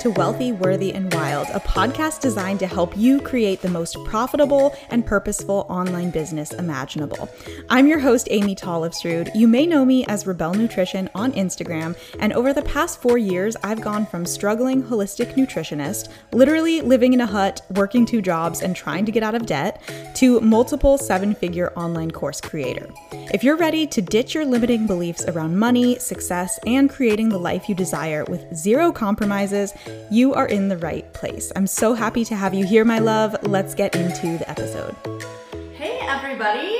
to Wealthy, Worthy, and Wild, a podcast designed to help you create the most profitable and purposeful online business imaginable. I'm your host, Amy Tollefsrud. You may know me as Rebelle Nutrition on Instagram, and over the past four years, I've gone from struggling holistic nutritionist, literally living in a hut, working two jobs, and trying to get out of debt, to multiple seven figure online course creator. If you're ready to ditch your limiting beliefs around money, success, and creating the life you desire with zero compromises, you are in the right place. I'm so happy to have you here, my love. Let's get into the episode. Hey, everybody.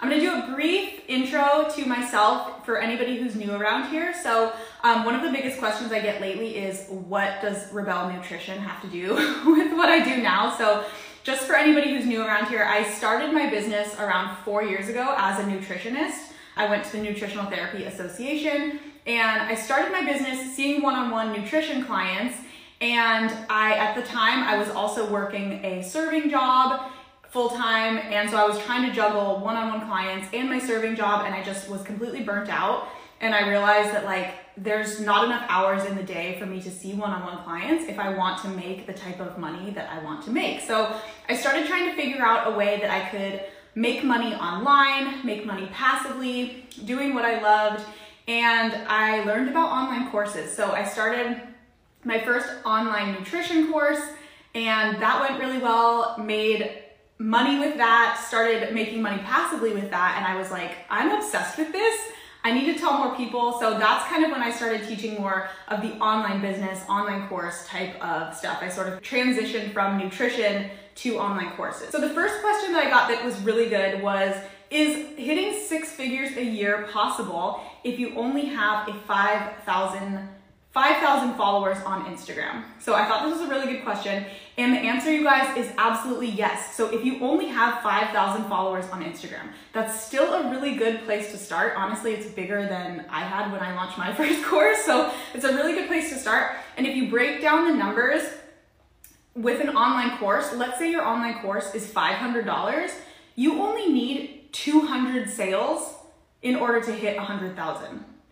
I'm gonna do a brief intro to myself for anybody who's new around here. So, um, one of the biggest questions I get lately is what does Rebelle Nutrition have to do with what I do now? So, just for anybody who's new around here, I started my business around four years ago as a nutritionist. I went to the Nutritional Therapy Association and I started my business seeing one-on-one nutrition clients. And I, at the time, I was also working a serving job full time. And so I was trying to juggle one-on-one clients and my serving job. And I just was completely burnt out. And I realized that like, there's not enough hours in the day for me to see one-on-one clients if I want to make the type of money that I want to make. So I started trying to figure out a way that I could make money online, make money passively, doing what I loved, and I learned about online courses. So I started my first online nutrition course and that went really well, made money with that, started making money passively with that, and I was like, I'm obsessed with this. I need to tell more people. So that's kind of when I started teaching more of the online business, online course type of stuff. I sort of transitioned from nutrition to online courses. So the first question that I got that was really good was, is hitting six figures a year possible if you only have a 5,000 5,000 followers on Instagram? So I thought this was a really good question. And the answer, you guys, is absolutely yes. So if you only have 5,000 followers on Instagram, that's still a really good place to start. Honestly, it's bigger than I had when I launched my first course. So it's a really good place to start. And if you break down the numbers with an online course, let's say your online course is $500, you only need 200 sales in order to hit $100,000,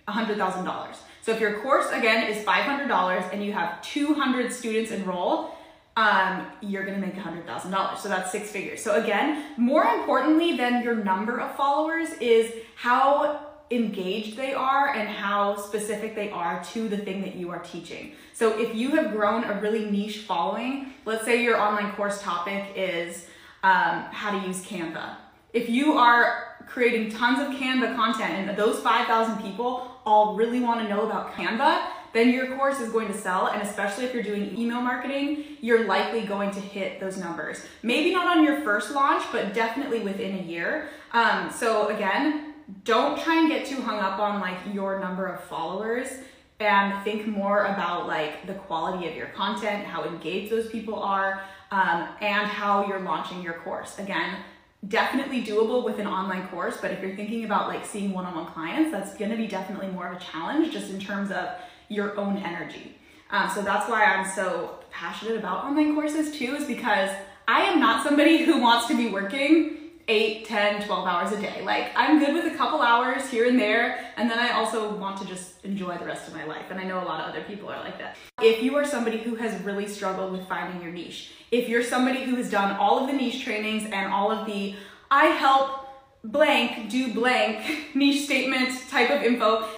$100,000. So if your course again is $500 and you have 200 students enroll, um, you're gonna make $100,000. So that's six figures. So again, more importantly than your number of followers is how engaged they are and how specific they are to the thing that you are teaching. So if you have grown a really niche following, let's say your online course topic is um, how to use Canva. If you are creating tons of Canva content and those 5,000 people all really want to know about Canva, then your course is going to sell. And especially if you're doing email marketing, you're likely going to hit those numbers. Maybe not on your first launch, but definitely within a year. Um, so again, don't try and get too hung up on like your number of followers and think more about like the quality of your content, how engaged those people are, um, and how you're launching your course. Again, definitely doable with an online course, but if you're thinking about like seeing one-on-one clients, that's gonna be definitely more of a challenge just in terms of your own energy. Um, so that's why I'm so passionate about online courses too, is because I am not somebody who wants to be working 8, 10, 12 hours a day. Like I'm good with a couple hours here and there, and then I also want to just enjoy the rest of my life. And I know a lot of other people are like that. If you are somebody who has really struggled with finding your niche, if you're somebody who has done all of the niche trainings and all of the I help blank do blank niche statement type of info,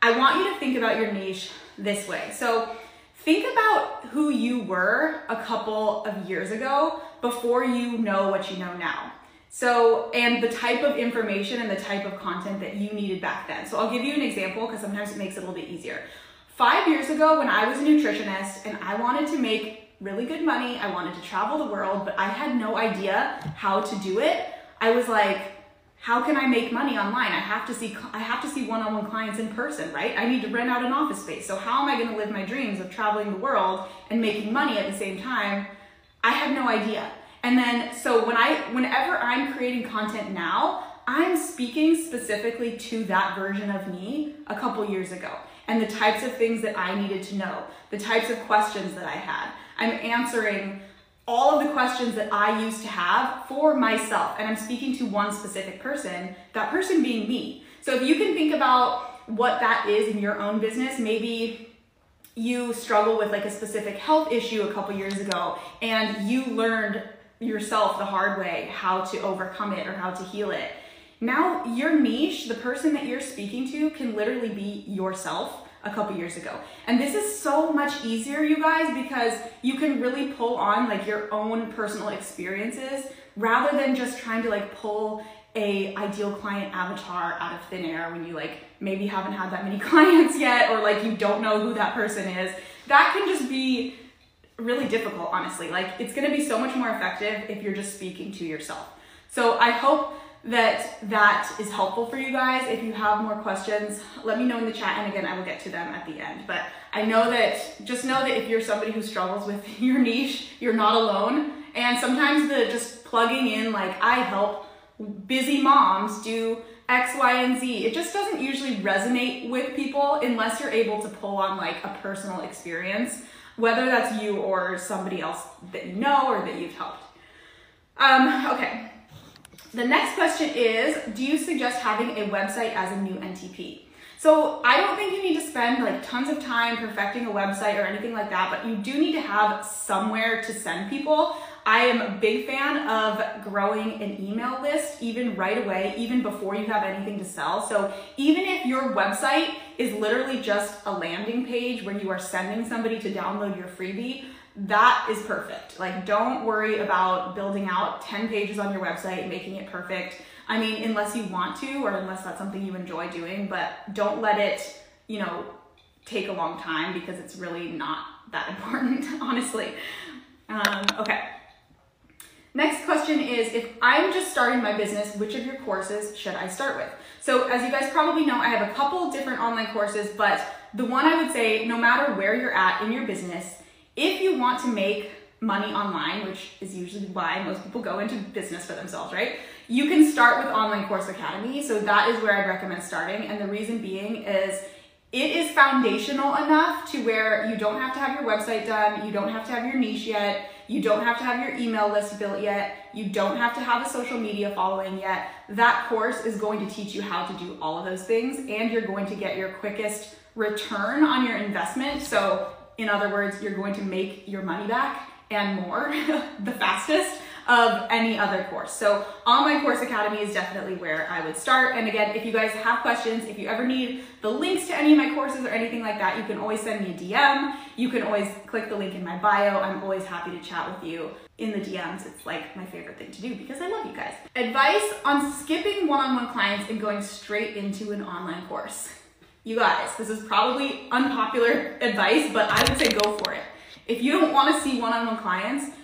I want you to think about your niche this way. So think about who you were a couple of years ago before you know what you know now. So, and the type of information and the type of content that you needed back then. So I'll give you an example because sometimes it makes it a little bit easier. Five years ago when I was a nutritionist and I wanted to make really good money, I wanted to travel the world, but I had no idea how to do it. I was like, how can I make money online? I have to see I have to see one-on-one clients in person, right? I need to rent out an office space. So how am I going to live my dreams of traveling the world and making money at the same time? I had no idea. And then, so when I, whenever I'm creating content now, I'm speaking specifically to that version of me a couple years ago and the types of things that I needed to know, the types of questions that I had. I'm answering all of the questions that I used to have for myself, and I'm speaking to one specific person, that person being me. So if you can think about what that is in your own business, maybe you struggle with like a specific health issue a couple years ago and you learned yourself the hard way how to overcome it or how to heal it. Now, your niche, the person that you're speaking to, can literally be yourself a couple years ago. And this is so much easier, you guys, because you can really pull on like your own personal experiences rather than just trying to like pull a ideal client avatar out of thin air when you like maybe haven't had that many clients yet or like you don't know who that person is. That can just be really difficult, honestly. Like it's to be so much more effective if you're just speaking to yourself. So I hope that that is helpful for you guys. If you have more questions, let me know in the chat and again, I will get to them at the end. But I know that, just know that if you're somebody who struggles with your niche, you're not alone. And sometimes the just plugging in like, I help busy moms do X, Y, and Z, it just doesn't usually resonate with people unless you're able to pull on like a personal experience, whether that's you or somebody else that you know or that you've helped. Um, okay, the next question is, do you suggest having a website as a new NTP? So I don't think you need to spend like tons of time perfecting a website or anything like that, but you do need to have somewhere to send people. I am a big fan of growing an email list even right away, even before you have anything to sell. So even if your website is literally just a landing page where you are sending somebody to download your freebie, that is perfect. Like, don't worry about building out 10 pages on your website making it perfect. I mean, unless you want to or unless that's something you enjoy doing, but don't let it, you know, take a long time because it's really not that important, honestly. Um, okay. Next question is if I'm just starting my business, which of your courses should I start with? So, as you guys probably know, I have a couple different online courses, but the one I would say, no matter where you're at in your business, if you want to make money online, which is usually why most people go into business for themselves, right? You can start with Online Course Academy. So that is where I'd recommend starting. And the reason being is it is foundational enough to where you don't have to have your website done, you don't have to have your niche yet, you don't have to have your email list built yet, you don't have to have a social media following yet. That course is going to teach you how to do all of those things and you're going to get your quickest return on your investment. So in other words, you're going to make your money back and more the fastest of any other course. So Online Course Academy is definitely where I would start. And again, if you guys have questions, if you ever need the links to any of my courses or anything like that, you can always send me a DM. You can always click the link in my bio. I'm always happy to chat with you in the DMs. It's like my favorite thing to do because I love you guys. Advice on skipping one-on-one clients and going straight into an online course. You guys, this is probably unpopular advice, but I would say go for it. If you don't want to see one-on-one clients,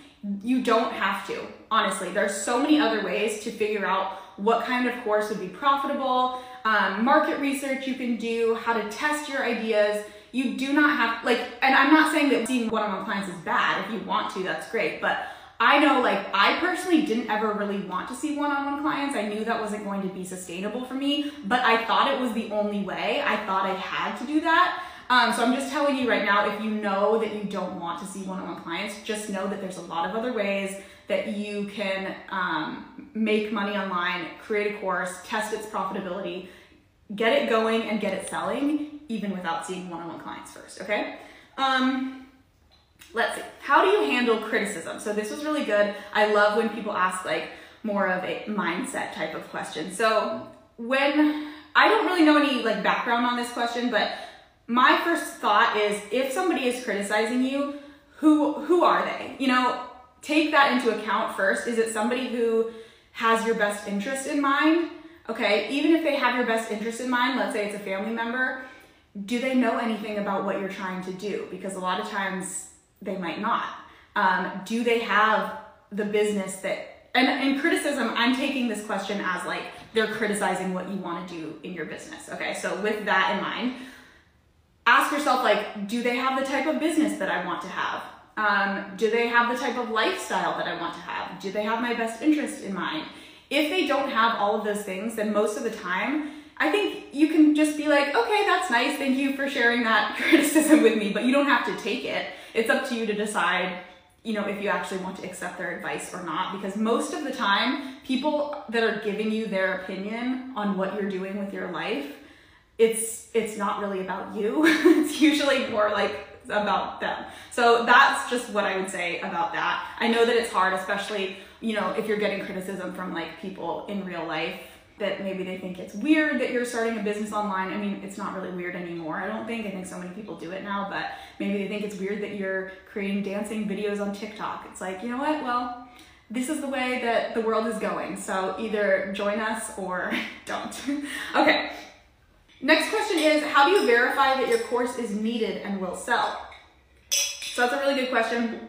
you don't have to. Honestly, there's so many other ways to figure out what kind of course would be profitable, um, market research you can do, how to test your ideas. You do not have like, and I'm not saying that seeing one-on-one clients is bad. If you want to, that's great. But I know like I personally didn't ever really want to see one-on-one clients. I knew that wasn't going to be sustainable for me, but I thought it was the only way. I thought I had to do that. Um, so I'm just telling you right now, if you know that you don't want to see one-on-one clients, just know that there's a lot of other ways that you can um, make money online, create a course, test its profitability, get it going and get it selling, even without seeing one-on-one clients first, okay? Um, Let's see. How do you handle criticism? So this was really good. I love when people ask like more of a mindset type of question. So when I don't really know any like background on this question, but my first thought is if somebody is criticizing you, who who are they? You know, take that into account first. Is it somebody who has your best interest in mind? Okay, even if they have your best interest in mind, let's say it's a family member, do they know anything about what you're trying to do? Because a lot of times they might not. Um, do they have the business that, and in criticism, I'm taking this question as like they're criticizing what you want to do in your business. Okay, so with that in mind, ask yourself like, do they have the type of business that I want to have? Um, do they have the type of lifestyle that I want to have? Do they have my best interest in mind? If they don't have all of those things, then most of the time, I think you can just be like, okay, that's nice. Thank you for sharing that criticism with me, but you don't have to take it it's up to you to decide you know if you actually want to accept their advice or not because most of the time people that are giving you their opinion on what you're doing with your life it's it's not really about you it's usually more like about them. So that's just what I would say about that. I know that it's hard, especially, you know, if you're getting criticism from like people in real life that maybe they think it's weird that you're starting a business online. I mean, it's not really weird anymore. I don't think. I think so many people do it now, but maybe they think it's weird that you're creating dancing videos on TikTok. It's like, you know what? Well, this is the way that the world is going. So either join us or don't. okay. Next question is how do you verify that your course is needed and will sell? So that's a really good question.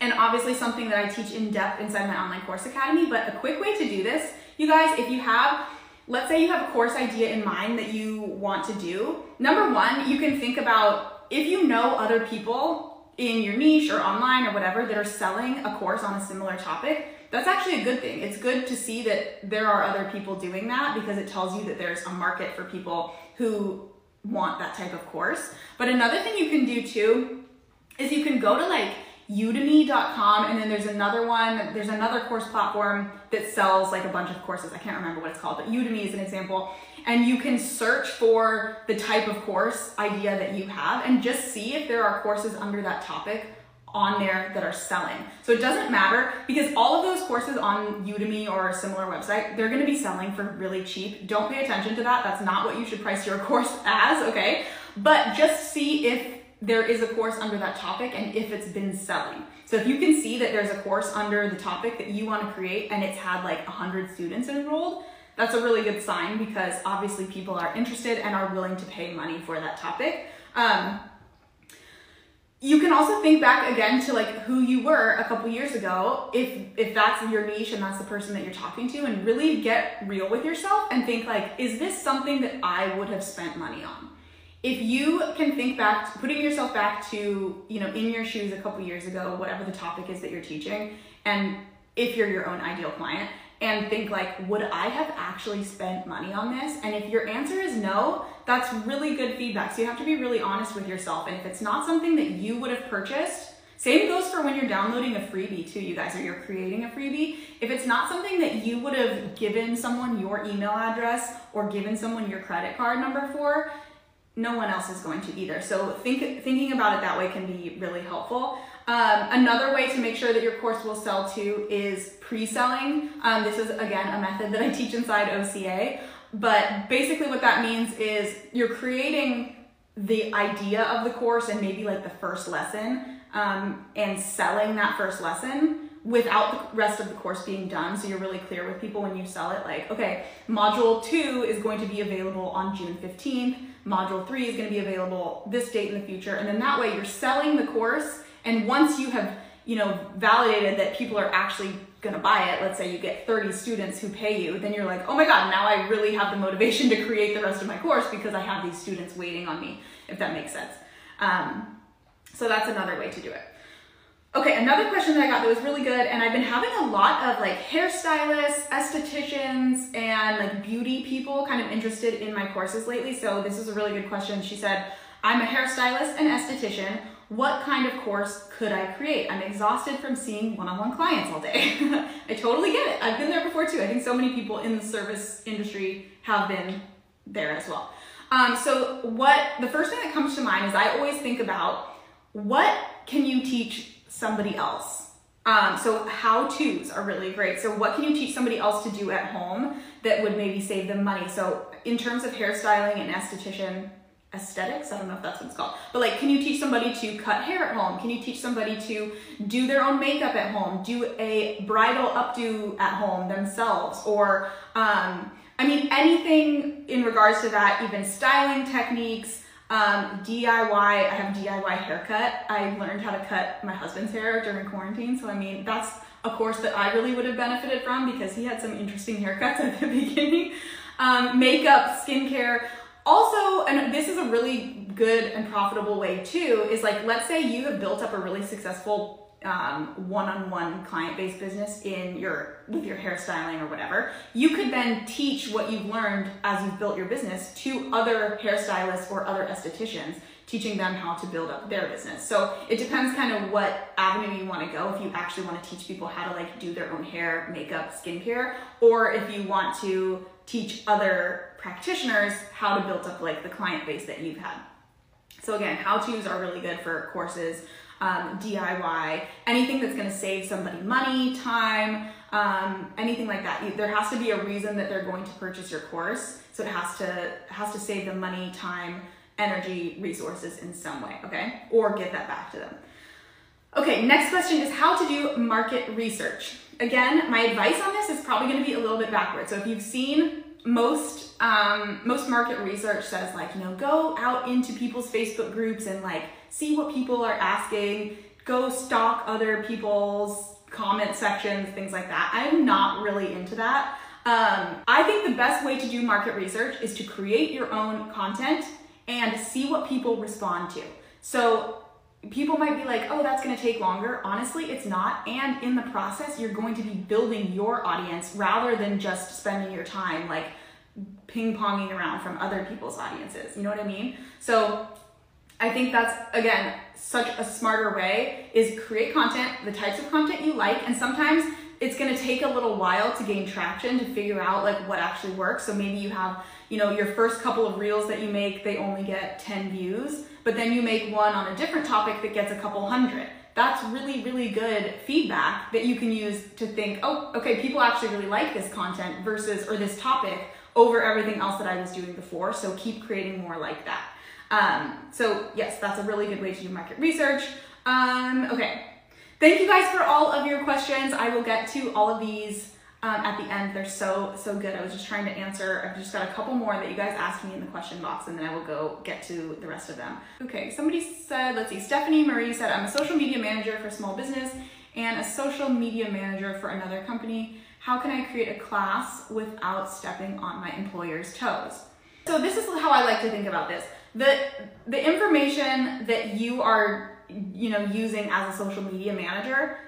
And obviously something that I teach in depth inside my online course academy, but a quick way to do this, you guys, if you have let's say you have a course idea in mind that you want to do. Number 1, you can think about if you know other people in your niche or online or whatever that are selling a course on a similar topic, that's actually a good thing. It's good to see that there are other people doing that because it tells you that there's a market for people who want that type of course. But another thing you can do too is you can go to like udemy.com and then there's another one there's another course platform that sells like a bunch of courses i can't remember what it's called but udemy is an example and you can search for the type of course idea that you have and just see if there are courses under that topic on there that are selling. So it doesn't matter because all of those courses on Udemy or a similar website, they're gonna be selling for really cheap. Don't pay attention to that. That's not what you should price your course as, okay? But just see if there is a course under that topic and if it's been selling. So if you can see that there's a course under the topic that you want to create and it's had like 100 students enrolled, that's a really good sign because obviously people are interested and are willing to pay money for that topic. Um, you can also think back again to like who you were a couple years ago if if that's your niche and that's the person that you're talking to and really get real with yourself and think like is this something that I would have spent money on? If you can think back putting yourself back to you know in your shoes a couple years ago whatever the topic is that you're teaching and if you're your own ideal client and think like, would I have actually spent money on this? And if your answer is no, that's really good feedback. So you have to be really honest with yourself. And if it's not something that you would have purchased, same goes for when you're downloading a freebie too, you guys, or you're creating a freebie. If it's not something that you would have given someone your email address or given someone your credit card number for, no one else is going to either. So think, thinking about it that way can be really helpful. Um, another way to make sure that your course will sell too is pre-selling. Um, this is again a method that I teach inside OCA, but basically what that means is you're creating the idea of the course and maybe like the first lesson um, and selling that first lesson without the rest of the course being done. So you're really clear with people when you sell it, like, okay, module two is going to be available on June 15th. Module three is going to be available this date in the future. And then that way you're selling the course and once you have, you know, validated that people are actually going to buy it, let's say you get 30 students who pay you, then you're like, oh my God, now I really have the motivation to create the rest of my course because I have these students waiting on me, if that makes sense. Um, so that's another way to do it. Okay, another question that I got that was really good, and I've been having a lot of like hairstylists, estheticians, and like beauty people kind of interested in my courses lately. So this is a really good question. She said, I'm a hairstylist and esthetician what kind of course could I create? I'm exhausted from seeing one-on-one clients all day. I totally get it. I've been there before too. I think so many people in the service industry have been there as well. Um, so what the first thing that comes to mind is I always think about what can you teach somebody else? Um, so how-tos are really great. So what can you teach somebody else to do at home that would maybe save them money? So in terms of hairstyling and esthetician, aesthetics. I don't know if that's what it's called. But like, can you teach somebody to cut hair at home? Can you teach somebody to do their own makeup at home? Do a bridal updo at home themselves? Or, um, I mean, anything in regards to that, even styling techniques, um, DIY, I have DIY haircut. I learned how to cut my husband's hair during quarantine. So, I mean, that's a course that I really would have benefited from because he had some interesting haircuts at the beginning. Um, makeup, skincare, also, and this is a really good and profitable way too, is like, let's say you have built up a really successful um, one-on-one client-based business in your with your hairstyling or whatever. You could then teach what you've learned as you've built your business to other hairstylists or other estheticians teaching them how to build up their business so it depends kind of what avenue you want to go if you actually want to teach people how to like do their own hair makeup skincare or if you want to teach other practitioners how to build up like the client base that you've had. So again, how to's are really good for courses, um, DIY, anything that's going to save somebody money, time, um, anything like that. There has to be a reason that they're going to purchase your course, so it has to has to save them money, time, energy, resources in some way. Okay, or give that back to them. Okay, next question is how to do market research. Again, my advice on this is probably to be a little bit backwards. So if you've seen most um, most market research says like you know go out into people's Facebook groups and like see what people are asking, go stalk other people's comment sections, things like that. I'm not really into that. Um, I think the best way to do market research is to create your own content and see what people respond to. So people might be like, oh, that's gonna take longer. Honestly, it's not. And in the process, you're going to be building your audience rather than just spending your time like ping ponging around from other people's audiences. You know what I mean? So I think that's again such a smarter way is create content, the types of content you like, and sometimes it's going to take a little while to gain traction to figure out like what actually works. So maybe you have, you know, your first couple of reels that you make, they only get 10 views, but then you make one on a different topic that gets a couple hundred. That's really, really good feedback that you can use to think, oh, okay, people actually really like this content versus, or this topic over everything else that I was doing before. So keep creating more like that. Um, so yes, that's a really good way to do market research. Um, okay, thank you guys for all of your questions. I will get to all of these um, at the end. They're so, so good. I was just trying to answer. I've just got a couple more that you guys asked me in the question box and then I will go get to the rest of them. Okay, somebody said, let's see, Stephanie Marie said, I'm a social media manager for small business and a social media manager for another company. How can I create a class without stepping on my employer's toes? So this is how I like to think about this the the information that you are you know using as a social media manager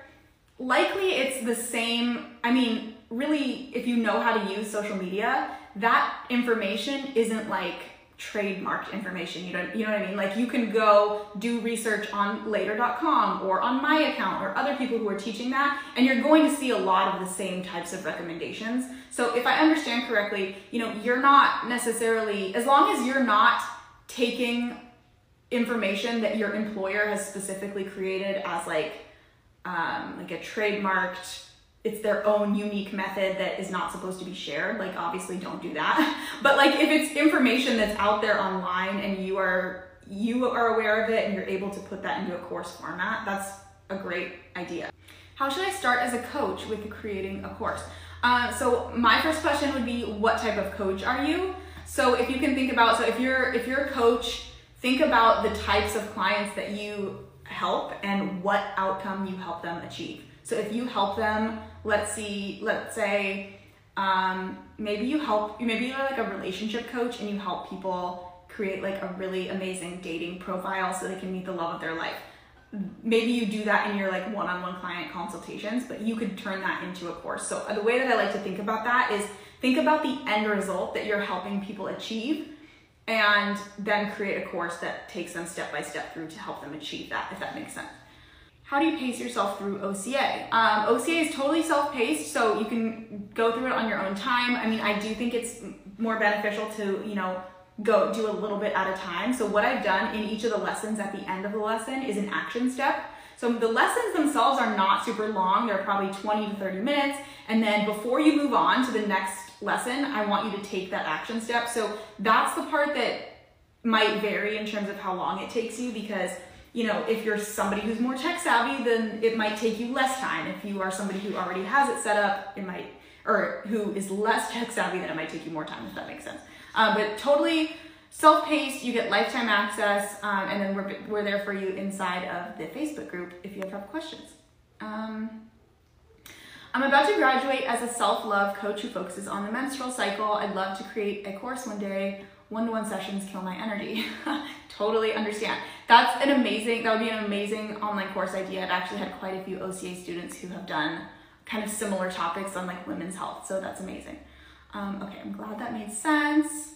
likely it's the same i mean really if you know how to use social media that information isn't like trademarked information you don't you know what i mean? Like you can go do research on later.com or on my account or other people who are teaching that and you're going to see a lot of the same types of recommendations. So if i understand correctly you know you're not necessarily as long as you're not taking information that your employer has specifically created as like um, like a trademarked it's their own unique method that is not supposed to be shared like obviously don't do that. But like if it's information that's out there online and you are you are aware of it and you're able to put that into a course format that's a great idea. How should i start as a coach with creating a course? Uh, so my first question would be what type of coach are you? So if you can think about, so if you're if you're a coach, think about the types of clients that you help and what outcome you help them achieve. So if you help them, let's see, let's say um, maybe you help, maybe you're like a relationship coach and you help people create like a really amazing dating profile so they can meet the love of their life. Maybe you do that in your like one-on-one client consultations, but you could turn that into a course. So the way that I like to think about that is Think about the end result that you're helping people achieve and then create a course that takes them step by step through to help them achieve that, if that makes sense. How do you pace yourself through OCA? Um, OCA is totally self-paced, so you can go through it on your own time. I mean, I do think it's more beneficial to, you know, go do a little bit at a time. So what I've done in each of the lessons at the end of the lesson is an action step. So the lessons themselves are not super long. They're probably 20 to 30 minutes. And then before you move on to the next lesson, I want you to take that action step. So that's the part that might vary in terms of how long it takes you because you know, if you're somebody who's more tech savvy, then it might take you less time. If you are somebody who already has it set up, it might, or who is less tech savvy, then it might take you more time, if that makes sense. Um, but totally self-paced, you get lifetime access, um, and then we're, we're there for you inside of the Facebook group if you ever have questions. Um, I'm about to graduate as a self-love coach who focuses on the menstrual cycle. I'd love to create a course one day. One-to-one sessions kill my energy. totally understand. That's an amazing, that would be an amazing online course idea. I've actually had quite a few OCA students who have done kind of similar topics on like women's health, so that's amazing. Um, okay, I'm glad that made sense.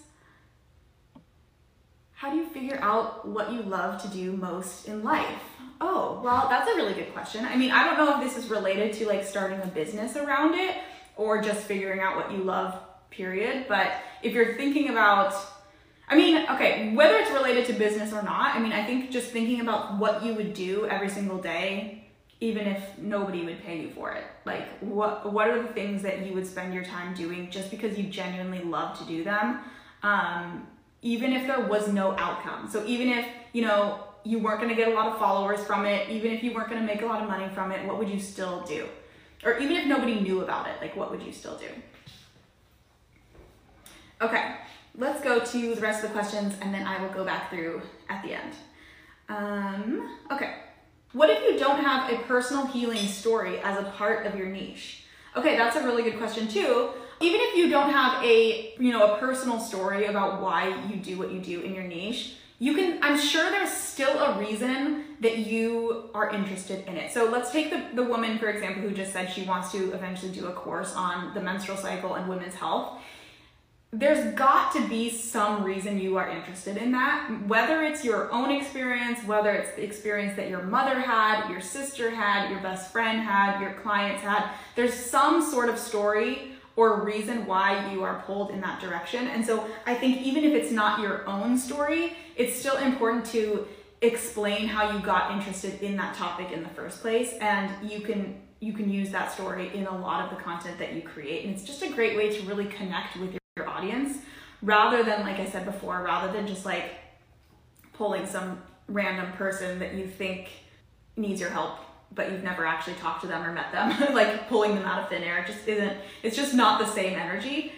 How do you figure out what you love to do most in life? Oh, well, that's a really good question. I mean, I don't know if this is related to like starting a business around it or just figuring out what you love, period. But if you're thinking about, I mean, okay, whether it's related to business or not, I mean, I think just thinking about what you would do every single day, even if nobody would pay you for it. Like, what what are the things that you would spend your time doing just because you genuinely love to do them, um, even if there was no outcome. So even if you know you weren't going to get a lot of followers from it, even if you weren't going to make a lot of money from it, what would you still do? Or even if nobody knew about it, like what would you still do? Okay, let's go to the rest of the questions and then I will go back through at the end. Um, okay, what if you don't have a personal healing story as a part of your niche? Okay, that's a really good question too. Even if you don't have a, you know, a personal story about why you do what you do in your niche, you can i'm sure there's still a reason that you are interested in it. So let's take the, the woman for example who just said she wants to eventually do a course on the menstrual cycle and women's health. There's got to be some reason you are interested in that whether it's your own experience whether it's the experience that your mother had your sister had your best friend had your clients had. There's some sort of story or reason why you are pulled in that direction. And so I think even if it's not your own story, it's still important to explain how you got interested in that topic in the first place. And you can you can use that story in a lot of the content that you create. And it's just a great way to really connect with your audience rather than like I said before rather than just like pulling some random person that you think needs your help but you've never actually talked to them or met them, like pulling them out of thin air. Just isn't, it's just not the same energy.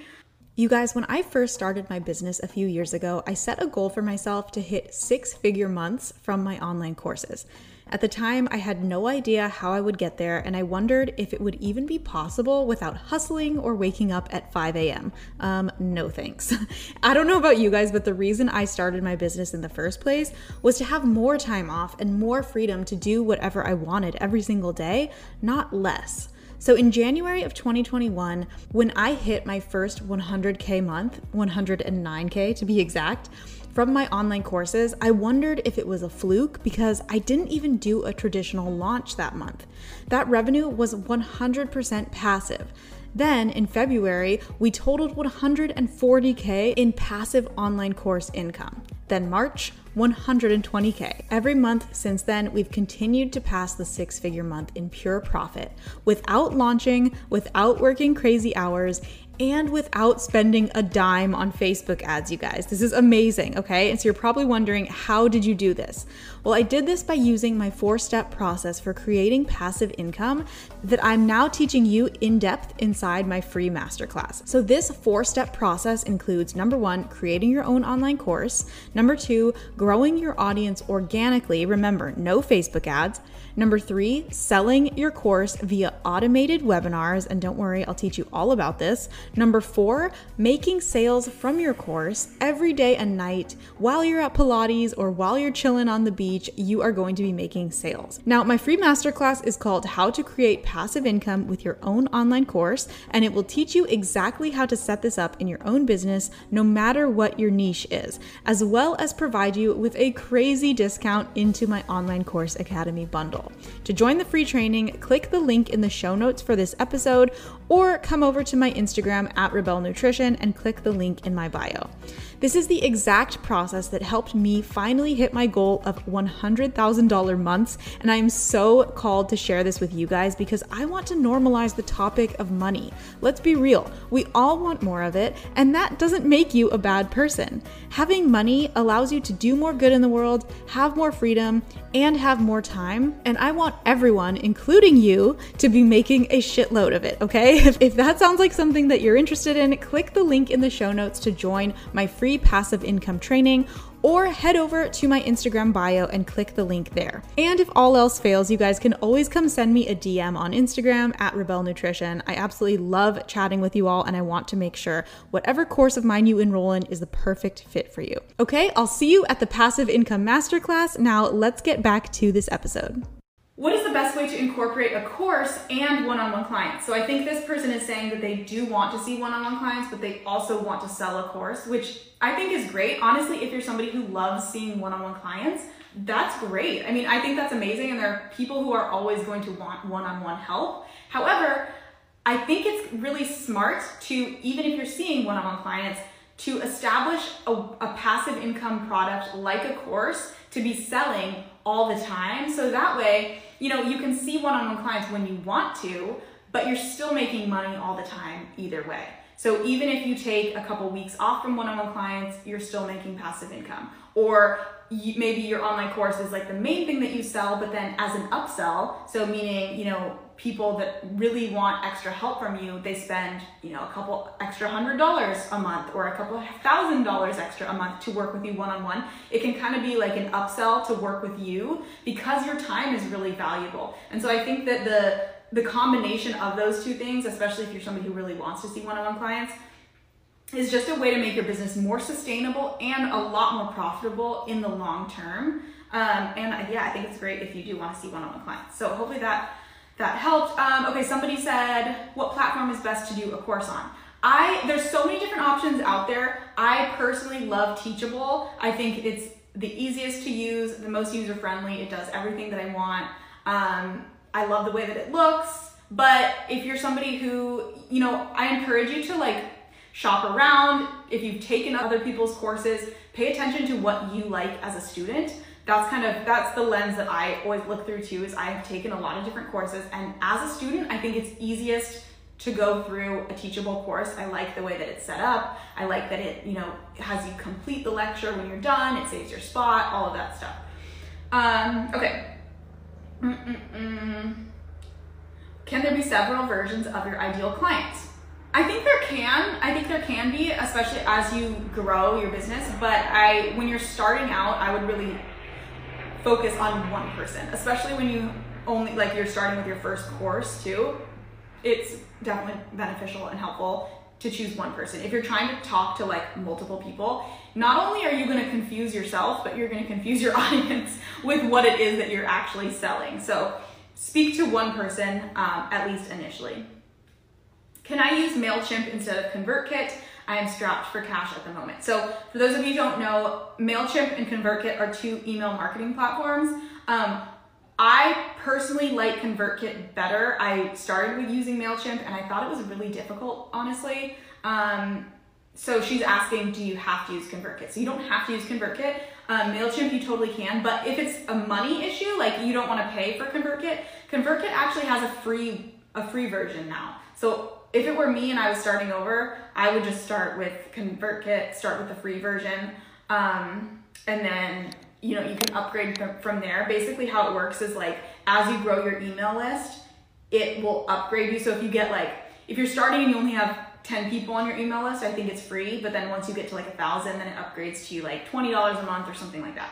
You guys, when I first started my business a few years ago, I set a goal for myself to hit six figure months from my online courses. At the time, I had no idea how I would get there, and I wondered if it would even be possible without hustling or waking up at 5 a.m. Um, no thanks. I don't know about you guys, but the reason I started my business in the first place was to have more time off and more freedom to do whatever I wanted every single day, not less. So in January of 2021, when I hit my first 100K month, 109K to be exact, from my online courses, I wondered if it was a fluke because I didn't even do a traditional launch that month. That revenue was 100% passive. Then in February, we totaled 140K in passive online course income. Then March, 120K. Every month since then, we've continued to pass the six figure month in pure profit without launching, without working crazy hours, and without spending a dime on Facebook ads, you guys. This is amazing, okay? And so you're probably wondering, how did you do this? Well, I did this by using my four step process for creating passive income that I'm now teaching you in depth inside my free masterclass. So, this four step process includes number one, creating your own online course, number two, growing your audience organically. Remember, no Facebook ads. Number three, selling your course via automated webinars. And don't worry, I'll teach you all about this. Number four, making sales from your course every day and night while you're at Pilates or while you're chilling on the beach, you are going to be making sales. Now, my free masterclass is called How to Create Passive Income with Your Own Online Course, and it will teach you exactly how to set this up in your own business, no matter what your niche is, as well as provide you with a crazy discount into my Online Course Academy bundle. To join the free training, click the link in the show notes for this episode or come over to my Instagram at Rebelle Nutrition and click the link in my bio. This is the exact process that helped me finally hit my goal of $100,000 months, and I am so called to share this with you guys because I want to normalize the topic of money. Let's be real, we all want more of it, and that doesn't make you a bad person. Having money allows you to do more good in the world, have more freedom, and have more time, and I want everyone, including you, to be making a shitload of it, okay? If, if that sounds like something that you're interested in, click the link in the show notes to join my free passive income training or head over to my Instagram bio and click the link there. And if all else fails, you guys can always come send me a DM on Instagram at Rebelle Nutrition. I absolutely love chatting with you all, and I want to make sure whatever course of mine you enroll in is the perfect fit for you. Okay, I'll see you at the Passive Income Masterclass. Now, let's get back to this episode what is the best way to incorporate a course and one-on-one clients? So I think this person is saying that they do want to see one-on-one clients, but they also want to sell a course, which I think is great. Honestly, if you're somebody who loves seeing one-on-one clients, that's great. I mean, I think that's amazing, and there are people who are always going to want one-on-one help. However, I think it's really smart to, even if you're seeing one-on-one clients, to establish a, a passive income product like a course to be selling all the time. So that way, you know, you can see one-on-one clients when you want to, but you're still making money all the time either way. So even if you take a couple weeks off from one-on-one clients, you're still making passive income. Or you, maybe your online course is like the main thing that you sell, but then as an upsell, so meaning, you know, people that really want extra help from you, they spend, you know, a couple extra hundred dollars a month or a couple thousand dollars extra a month to work with you one on one. It can kind of be like an upsell to work with you because your time is really valuable. And so I think that the the combination of those two things, especially if you're somebody who really wants to see one on one clients, is just a way to make your business more sustainable and a lot more profitable in the long term. Um, and yeah, I think it's great if you do want to see one on one clients. So hopefully that that helped. Um, okay, somebody said, what platform is best to do a course on? I there's so many different options out there. I personally love Teachable. I think it's the easiest to use, the most user friendly. It does everything that I want. Um, I love the way that it looks. But if you're somebody who, you know, I encourage you to like shop around. If you've taken other people's courses, pay attention to what you like as a student that's kind of that's the lens that I always look through too is I have taken a lot of different courses and as a student I think it's easiest to go through a teachable course. I like the way that it's set up. I like that it, you know, has you complete the lecture when you're done. It saves your spot, all of that stuff. Um, okay. Mm-mm-mm. Can there be several versions of your ideal client? I think there can. I think there can be, especially as you grow your business. But I, when you're starting out, I would really focus on one person, especially when you only like you're starting with your first course too. It's definitely beneficial and helpful to choose one person. If you're trying to talk to like multiple people, not only are you going to confuse yourself, but you're going to confuse your audience with what it is that you're actually selling. So speak to one person um, at least initially. Can I use MailChimp instead of ConvertKit? I am strapped for cash at the moment. So for those of you don't know, MailChimp and ConvertKit are two email marketing platforms. Um, I personally like ConvertKit better. I started with using MailChimp and I thought it was really difficult, honestly. Um, so she's asking, do you have to use ConvertKit? So you don't have to use ConvertKit. Um, MailChimp, you totally can, but if it's a money issue, like you don't want to pay for ConvertKit, ConvertKit actually has a free a free version now. So if it were me and I was starting over, I would just start with ConvertKit, start with the free version, um, and then you know you can upgrade from there. Basically, how it works is like as you grow your email list, it will upgrade you. So if you get like if you're starting and you only have 10 people on your email list, I think it's free. But then once you get to like a thousand, then it upgrades to like $20 a month or something like that.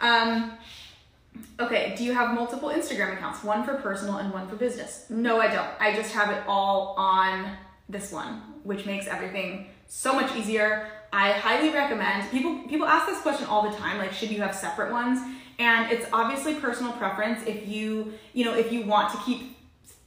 Um, Okay, do you have multiple Instagram accounts? One for personal and one for business? No, I don't. I just have it all on this one, which makes everything so much easier. I highly recommend people people ask this question all the time like should you have separate ones? And it's obviously personal preference if you, you know, if you want to keep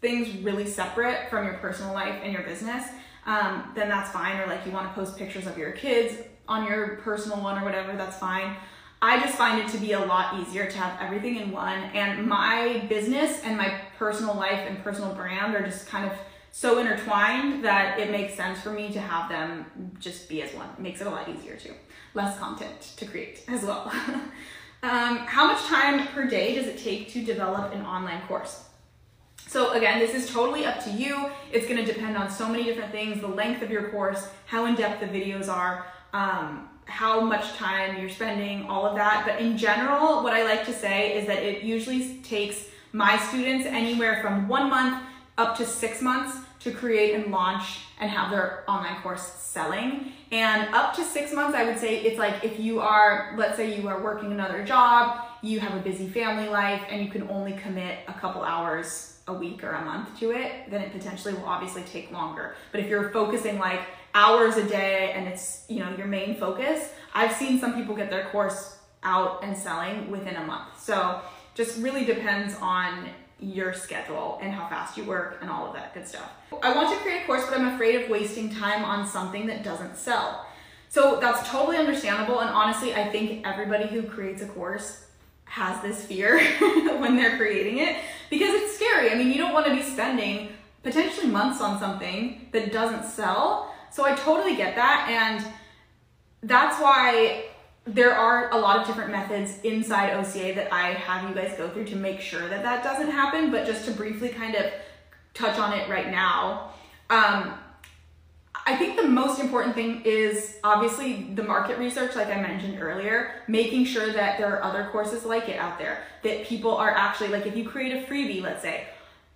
things really separate from your personal life and your business, um, then that's fine. Or like you want to post pictures of your kids on your personal one or whatever, that's fine. I just find it to be a lot easier to have everything in one. And my business and my personal life and personal brand are just kind of so intertwined that it makes sense for me to have them just be as one. It makes it a lot easier too. Less content to create as well. um, how much time per day does it take to develop an online course? So again, this is totally up to you. It's gonna depend on so many different things, the length of your course, how in-depth the videos are, um, how much time you're spending, all of that. But in general, what I like to say is that it usually takes my students anywhere from one month up to six months to create and launch and have their online course selling. And up to six months, I would say it's like if you are, let's say you are working another job, you have a busy family life, and you can only commit a couple hours a week or a month to it, then it potentially will obviously take longer. But if you're focusing like hours a day and it's you know your main focus i've seen some people get their course out and selling within a month. So just really depends on your schedule and how fast you work and all of that good stuff. I want to create a course but i'm afraid of wasting time on something that doesn't sell. So that's totally understandable and honestly i think everybody who creates a course has this fear when they're creating it because it's scary. I mean you don't want to be spending potentially months on something that doesn't sell so I totally get that. And that's why there are a lot of different methods inside OCA that I have you guys go through to make sure that that doesn't happen. But just to briefly kind of touch on it right now, um, I think the most important thing is obviously the market research, like I mentioned earlier, making sure that there are other courses like it out there, that people are actually, like if you create a freebie, let's say,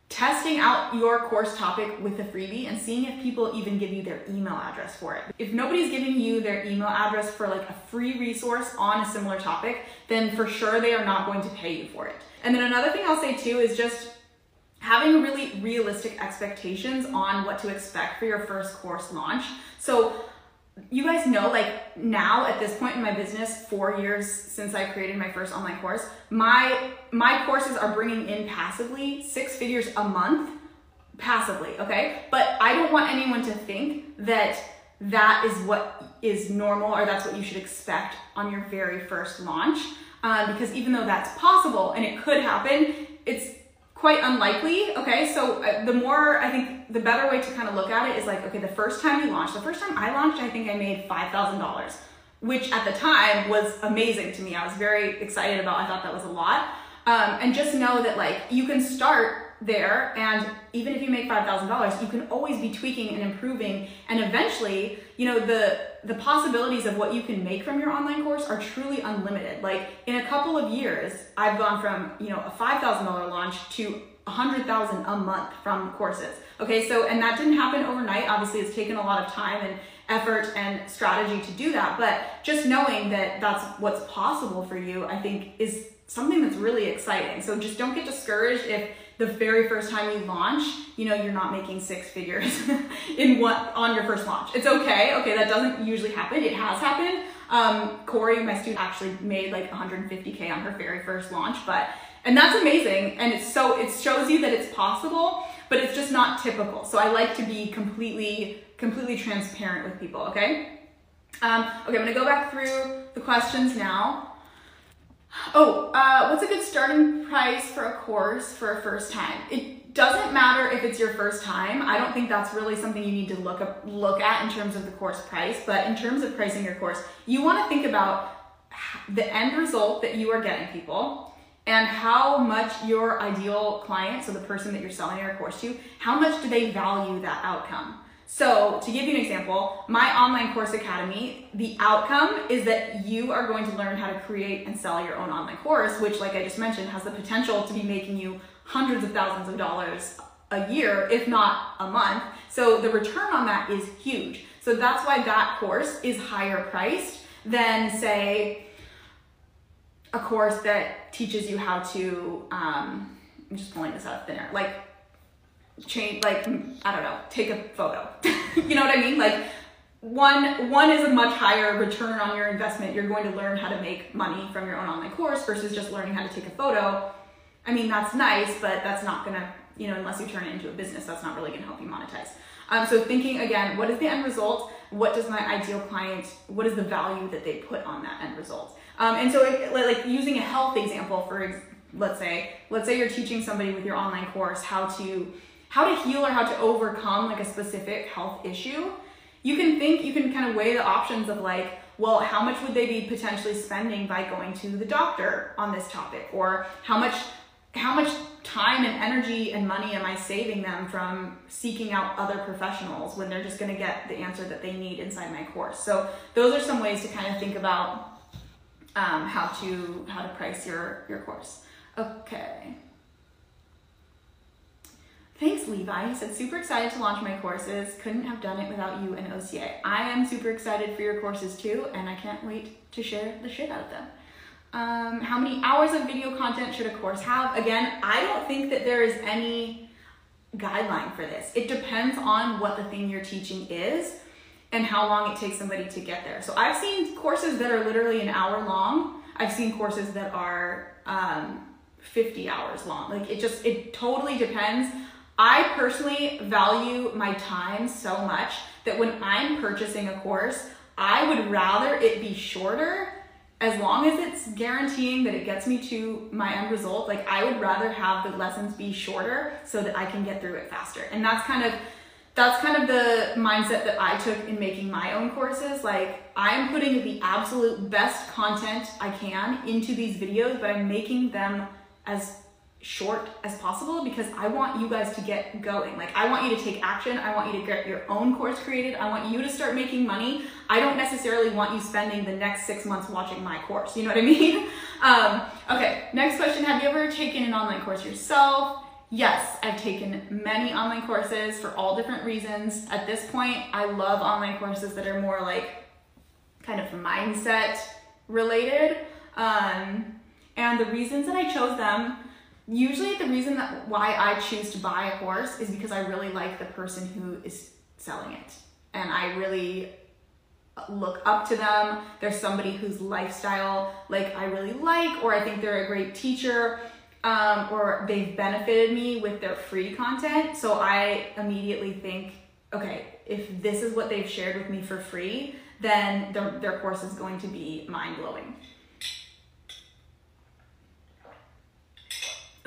testing out your course topic with a freebie and seeing if people even give you their email address for it. If nobody's giving you their email address for like a free resource on a similar topic, then for sure they are not going to pay you for it. And then another thing I'll say too is just having really realistic expectations on what to expect for your first course launch. So you guys know like now at this point in my business 4 years since I created my first online course, my my courses are bringing in passively 6 figures a month passively, okay? But I don't want anyone to think that that is what is normal or that's what you should expect on your very first launch. Um, because even though that's possible and it could happen, it's quite unlikely. Okay, so uh, the more I think the better way to kind of look at it is like, okay, the first time you launched, the first time I launched, I think I made $5,000, which at the time was amazing to me. I was very excited about, I thought that was a lot. Um, and just know that like you can start there and even if you make $5000 you can always be tweaking and improving and eventually you know the the possibilities of what you can make from your online course are truly unlimited. Like in a couple of years i've gone from you know a $5000 launch to 100000 a month from courses. Okay so and that didn't happen overnight. Obviously it's taken a lot of time and effort and strategy to do that but just knowing that that's what's possible for you i think is something that's really exciting. So just don't get discouraged if the very first time you launch, you know, you're not making six figures in what on your first launch. It's okay. Okay, that doesn't usually happen. It has happened. Um, Corey, my student, actually made like 150k on her very first launch, but and that's amazing. And it's so it shows you that it's possible, but it's just not typical. So I like to be completely completely transparent with people. Okay. Um, okay, I'm gonna go back through the questions now. Oh, uh, what's a good starting price for a course for a first time? It doesn't matter if it's your first time. I don't think that's really something you need to look up, look at in terms of the course price. But in terms of pricing your course, you want to think about the end result that you are getting people and how much your ideal client, so the person that you're selling your course to, how much do they value that outcome? So, to give you an example, my online course academy, the outcome is that you are going to learn how to create and sell your own online course, which, like I just mentioned, has the potential to be making you hundreds of thousands of dollars a year, if not a month. So, the return on that is huge. So, that's why that course is higher priced than, say, a course that teaches you how to, um, I'm just pulling this out of thin air, like change like i don't know take a photo. You know what i mean? Like one one is a much higher return on your investment. You're going to learn how to make money from your own online course versus just learning how to take a photo. I mean that's nice but that's not gonna you know unless you turn it into a business that's not really gonna help you monetize. Um, so thinking again what is the end result? What does my ideal client what is the value that they put on that end result? Um, and so it, like using a health example for let's say let's say you're teaching somebody with your online course how to how to heal or how to overcome like a specific health issue, you can think, you can kind of weigh the options of like, well, how much would they be potentially spending by going to the doctor on this topic? Or how much how much time and energy and money am I saving them from seeking out other professionals when they're just going to get the answer that they need inside my course? So those are some ways to kind of think about um, how to how to price your your course. Okay. Thanks, Levi. He said, super excited to launch my courses. Couldn't have done it without you and OCA. I am super excited for your courses too, and I can't wait to share the shit out of them. Um, how many hours of video content should a course have? Again, I don't think that there is any guideline for this. It depends on what the thing you're teaching is and how long it takes somebody to get there. So I've seen courses that are literally an hour long. I've seen courses that are um, 50 hours long. Like it just, it totally depends I personally value my time so much that when I'm purchasing a course, I would rather it be shorter as long as it's guaranteeing that it gets me to my end result. Like I would rather have the lessons be shorter so that I can get through it faster. And that's kind of that's kind of the mindset that I took in making my own courses. Like, I'm putting the absolute best content I can into these videos, but I'm making them as short as possible because I want you guys to get going. Like, I want you to take action. I want you to get your own course created. I want you to start making money. I don't necessarily want you spending the next six months watching my course. You know what I mean? Um, okay, next question Have you ever taken an online course yourself? Yes, I've taken many online courses for all different reasons. At this point, I love online courses that are more like kind of mindset related. Um, and the reasons that I chose them, usually the reason that why I choose to buy a course is because I really like the person who is selling it. And I really look up to them. There's somebody whose lifestyle like I really like, or I think they're a great teacher um, or they've benefited me with their free content. So I immediately think, okay, if this is what they've shared with me for free, then their, their course is going to be mind blowing.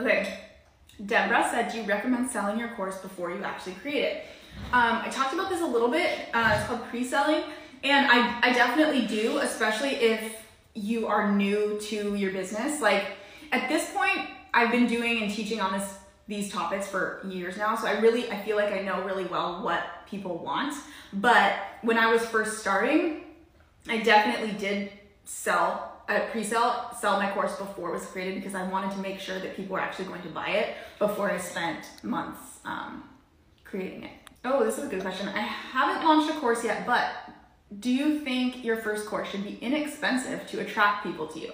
Okay, Deborah said, do you recommend selling your course before you actually create it? Um, I talked about this a little bit. Uh, it's called pre-selling, and I, I definitely do, especially if you are new to your business. Like at this point, I've been doing and teaching on this these topics for years now, so I really I feel like I know really well what people want. But when I was first starting, I definitely did sell a pre-sell sell my course before it was created because I wanted to make sure that people were actually going to buy it before I spent months um, creating it. Oh, this is a good question. I haven't launched a course yet, but do you think your first course should be inexpensive to attract people to you?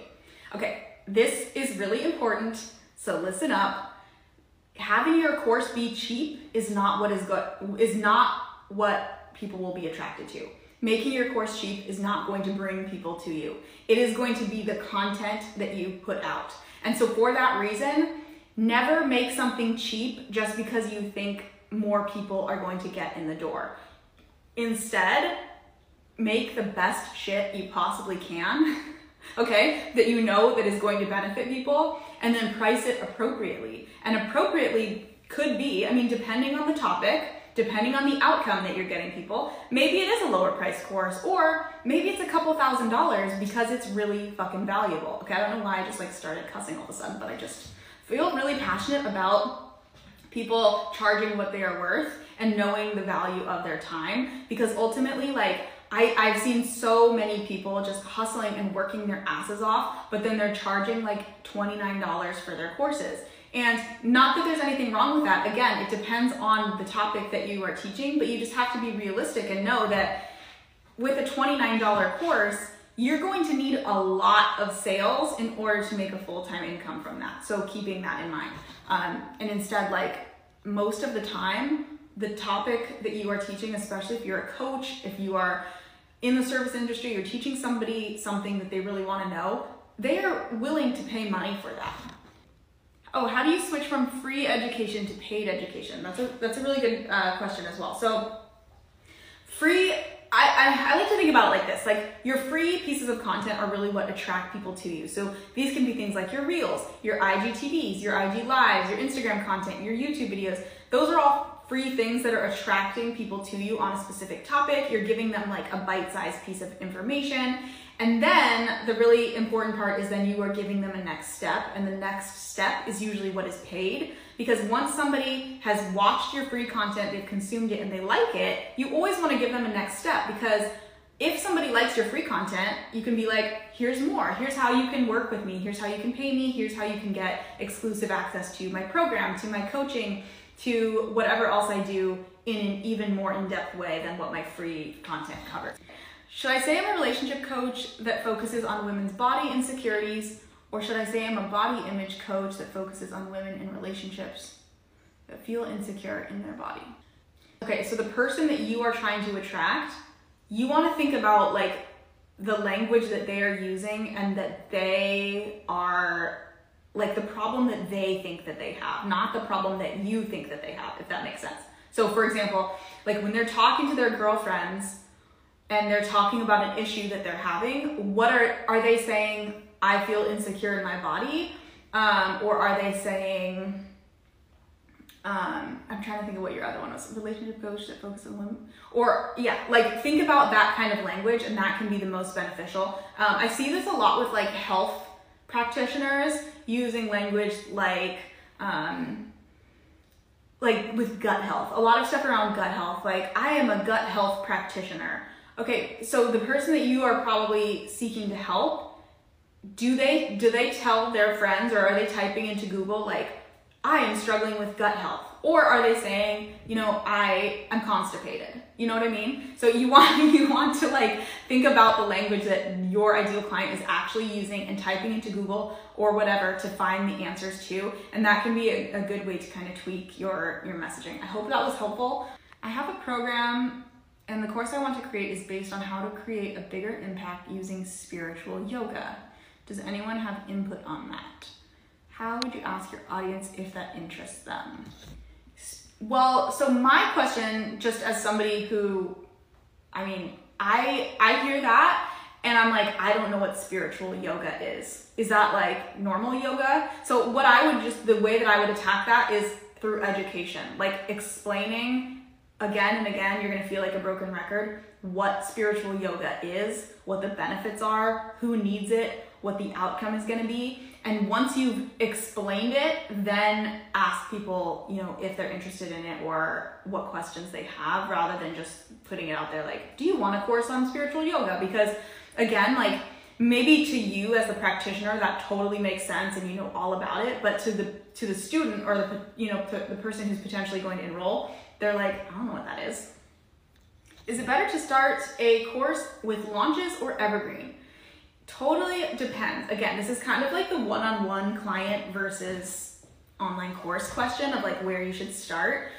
Okay, this is really important so listen up. Having your course be cheap is not what is good is not what people will be attracted to. Making your course cheap is not going to bring people to you. It is going to be the content that you put out. And so for that reason, never make something cheap just because you think more people are going to get in the door. Instead, make the best shit you possibly can, okay, that you know that is going to benefit people and then price it appropriately. And appropriately could be, I mean, depending on the topic, depending on the outcome that you're getting people, maybe it is a lower price course, or maybe it's a couple thousand dollars because it's really fucking valuable. Okay, I don't know why I just like started cussing all of a sudden, but I just feel really passionate about people charging what they are worth and knowing the value of their time because ultimately, like, I, I've seen so many people just hustling and working their asses off, but then they're charging like $29 for their courses. And not that there's anything wrong with that. Again, it depends on the topic that you are teaching, but you just have to be realistic and know that with a $29 course, you're going to need a lot of sales in order to make a full-time income from that. So keeping that in mind. Um, and instead, like most of the time, the topic that you are teaching, especially if you're a coach, if you are in the service industry, you're teaching somebody something that they really want to know, they are willing to pay money for that. Oh, how do you switch from free education to paid education? That's a that's a really good uh, question as well. So, free. I, I, I like to think about it like this like your free pieces of content are really what attract people to you so these can be things like your reels your igtvs your ig lives your instagram content your youtube videos those are all free things that are attracting people to you on a specific topic. You're giving them like a bite-sized piece of information. And then the really important part is then you are giving them a next step. And the next step is usually what is paid. Because once somebody has watched your free content, they've consumed it, and they like it, you always want to give them a next step because if somebody likes your free content, you can be like, here's more. Here's how you can work with me. Here's how you can pay me. Here's how you can get exclusive access to my program, to my coaching, to whatever else I do in an even more in-depth way than what my free content covers. Should I say I'm a relationship coach that focuses on women's body insecurities, or should I say I'm a body image coach that focuses on women in relationships that feel insecure in their body? Okay, so the person that you are trying to attract, you want to think about like the language that they are using and that they are like the problem that they think that they have, not the problem that you think that they have, if that makes sense. So, for example, like when they're talking to their girlfriends and they're talking about an issue that they're having, what are are they saying? I feel insecure in my body, um, or are they saying, um, I'm trying to think of what your other one was. Relationship coach that focuses on women, or yeah, like think about that kind of language, and that can be the most beneficial. Um, I see this a lot with like health practitioners using language like um, like with gut health. A lot of stuff around gut health. Like I am a gut health practitioner. Okay, so the person that you are probably seeking to help, do they do they tell their friends or are they typing into Google like I am struggling with gut health? Or are they saying, you know, I am constipated? You know what I mean? So you want you want to like think about the language that your ideal client is actually using and typing into Google or whatever to find the answers to. And that can be a, a good way to kind of tweak your your messaging. I hope that was helpful. I have a program and the course I want to create is based on how to create a bigger impact using spiritual yoga. Does anyone have input on that? How would you ask your audience if that interests them? Well, so my question, just as somebody who, I mean, I I hear that and I'm like, I don't know what spiritual yoga is. Is that like normal yoga? So what I would just the way that I would attack that is through education, like explaining again and again. You're gonna feel like a broken record. What spiritual yoga is, what the benefits are, who needs it, what the outcome is gonna be and once you've explained it then ask people you know if they're interested in it or what questions they have rather than just putting it out there like do you want a course on spiritual yoga because again like maybe to you as the practitioner that totally makes sense and you know all about it but to the to the student or the you know the person who's potentially going to enroll they're like i don't know what that is is it better to start a course with launches or evergreen Totally depends. Again, this is kind of like the one on one client versus online course question of like where you should start.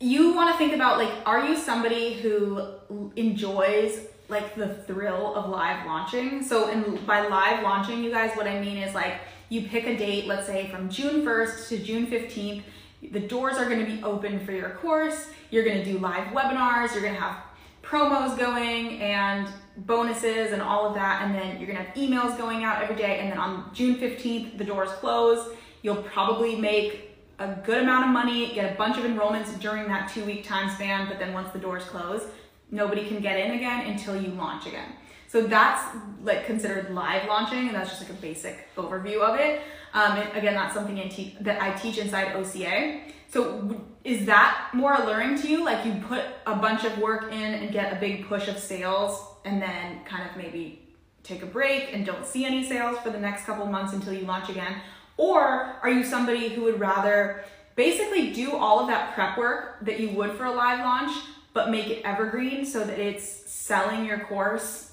You want to think about like, are you somebody who enjoys like the thrill of live launching? So, and by live launching, you guys, what I mean is like you pick a date, let's say from June 1st to June 15th. The doors are going to be open for your course. You're going to do live webinars. You're going to have promos going and bonuses and all of that. And then you're gonna have emails going out every day. And then on June 15th, the doors close. You'll probably make a good amount of money, get a bunch of enrollments during that two week time span. But then once the doors close, nobody can get in again until you launch again. So that's like considered live launching, and that's just like a basic overview of it. Um, and again, that's something te- that I teach inside OCA. So is that more alluring to you? Like you put a bunch of work in and get a big push of sales and then kind of maybe take a break and don't see any sales for the next couple months until you launch again? Or are you somebody who would rather basically do all of that prep work that you would for a live launch, but make it evergreen so that it's selling your course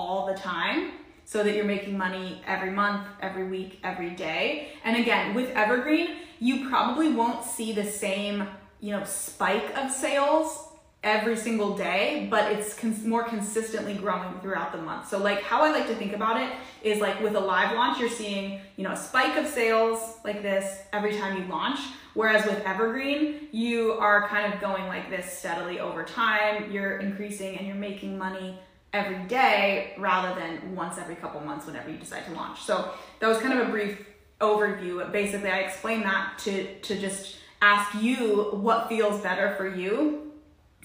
all the time? So that you're making money every month, every week, every day. And again, with Evergreen, you probably won't see the same, you know, spike of sales every single day, but it's cons- more consistently growing throughout the month. So like how I like to think about it is like with a live launch, you're seeing, you know, a spike of sales like this every time you launch. Whereas with Evergreen, you are kind of going like this steadily over time. You're increasing and you're making money every day rather than once every couple months whenever you decide to launch. So that was kind of a brief overview. Basically, I explained that to, to just ask you what feels better for you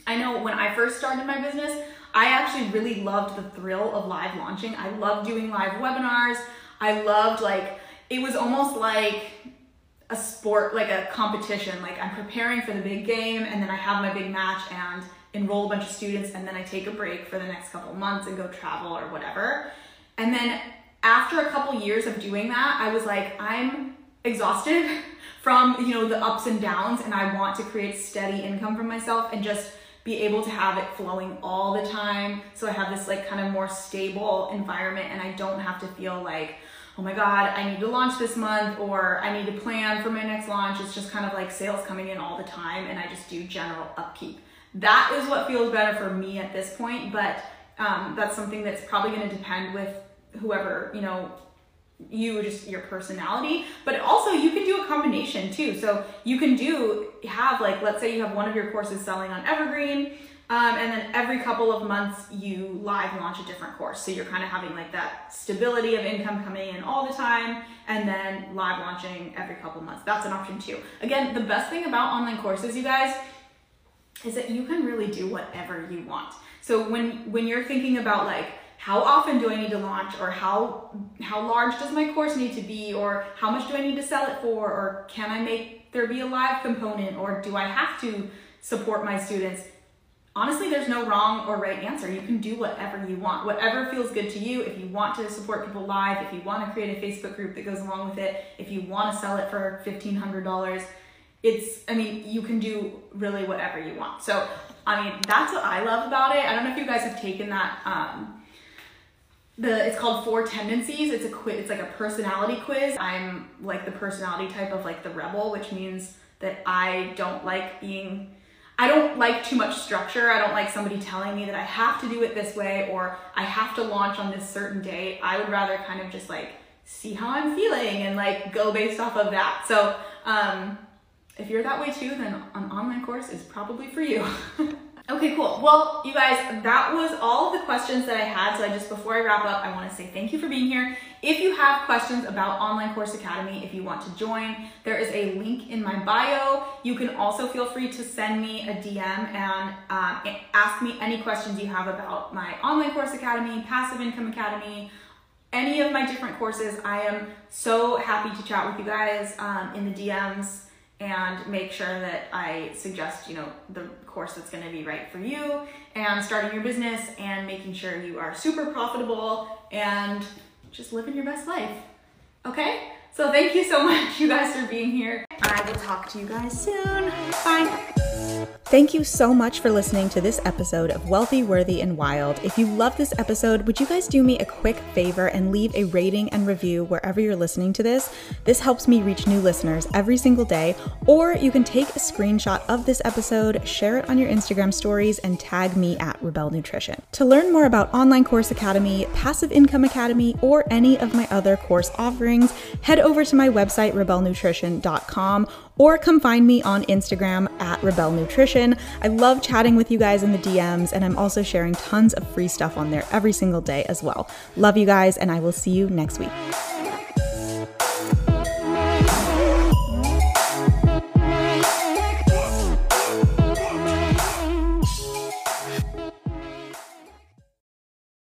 I know when I first started my business, I actually really loved the thrill of live launching. I loved doing live webinars. I loved like it was almost like a sport, like a competition. Like I'm preparing for the big game and then I have my big match and enroll a bunch of students and then I take a break for the next couple months and go travel or whatever. And then after a couple years of doing that, I was like, I'm exhausted from, you know, the ups and downs and I want to create steady income for myself and just be able to have it flowing all the time. So I have this like kind of more stable environment and I don't have to feel like, oh my God, I need to launch this month or I need to plan for my next launch. It's just kind of like sales coming in all the time and I just do general upkeep. That is what feels better for me at this point, but um, that's something that's probably going to depend with whoever, you know, you just your personality but also you can do a combination too so you can do have like let's say you have one of your courses selling on evergreen Um, and then every couple of months, you live launch a different course. So you're kind of having like that stability of income coming in all the time, and then live launching every couple months. That's an option too. Again, the best thing about online courses, you guys, is that you can really do whatever you want. So when when you're thinking about like how often do I need to launch or how how large does my course need to be or how much do I need to sell it for or can I make there be a live component or do I have to support my students? honestly, there's no wrong or right answer. You can do whatever you want, whatever feels good to you. If you want to support people live, if you want to create a Facebook group that goes along with it, if you want to sell it for $1,500, it's, I mean, you can do really whatever you want. So, I mean, that's what I love about it. I don't know if you guys have taken that. Um, the it's called four tendencies it's a quiz it's like a personality quiz i'm like the personality type of like the rebel which means that i don't like being I don't like too much structure. I don't like somebody telling me that I have to do it this way or I have to launch on this certain date. I would rather kind of just like see how I'm feeling and like go based off of that. So, um, if you're that way too, then an online course is probably for you. Okay, cool. Well, you guys, that was all the questions that I had. So I just, before I wrap up, I want to say thank you for being here. If you have questions about Online Course Academy, if you want to join, there is a link in my bio. You can also feel free to send me a DM and um, ask me any questions you have about my Online Course Academy, Passive Income Academy, any of my different courses. I am so happy to chat with you guys um, in the DMs and make sure that I suggest, you know, the course that's going to be right for you and starting your business and making sure you are super profitable and just living your best life. Okay? So thank you so much, you guys, for being here. I will talk to you guys soon. Bye. Thank you so much for listening to this episode of Wealthy, Worthy, and Wild. If you love this episode, would you guys do me a quick favor and leave a rating and review wherever you're listening to this? This helps me reach new listeners every single day. Or you can take a screenshot of this episode, share it on your Instagram stories, and tag me at Rebelle Nutrition. To learn more about Online Course Academy, Passive Income Academy, or any of my other course offerings, head over to my website, rebellenutrition.com or come find me on Instagram at Rebelle Nutrition. I love chatting with you guys in the DMs, and I'm also sharing tons of free stuff on there every single day as well. Love you guys, and I will see you next week.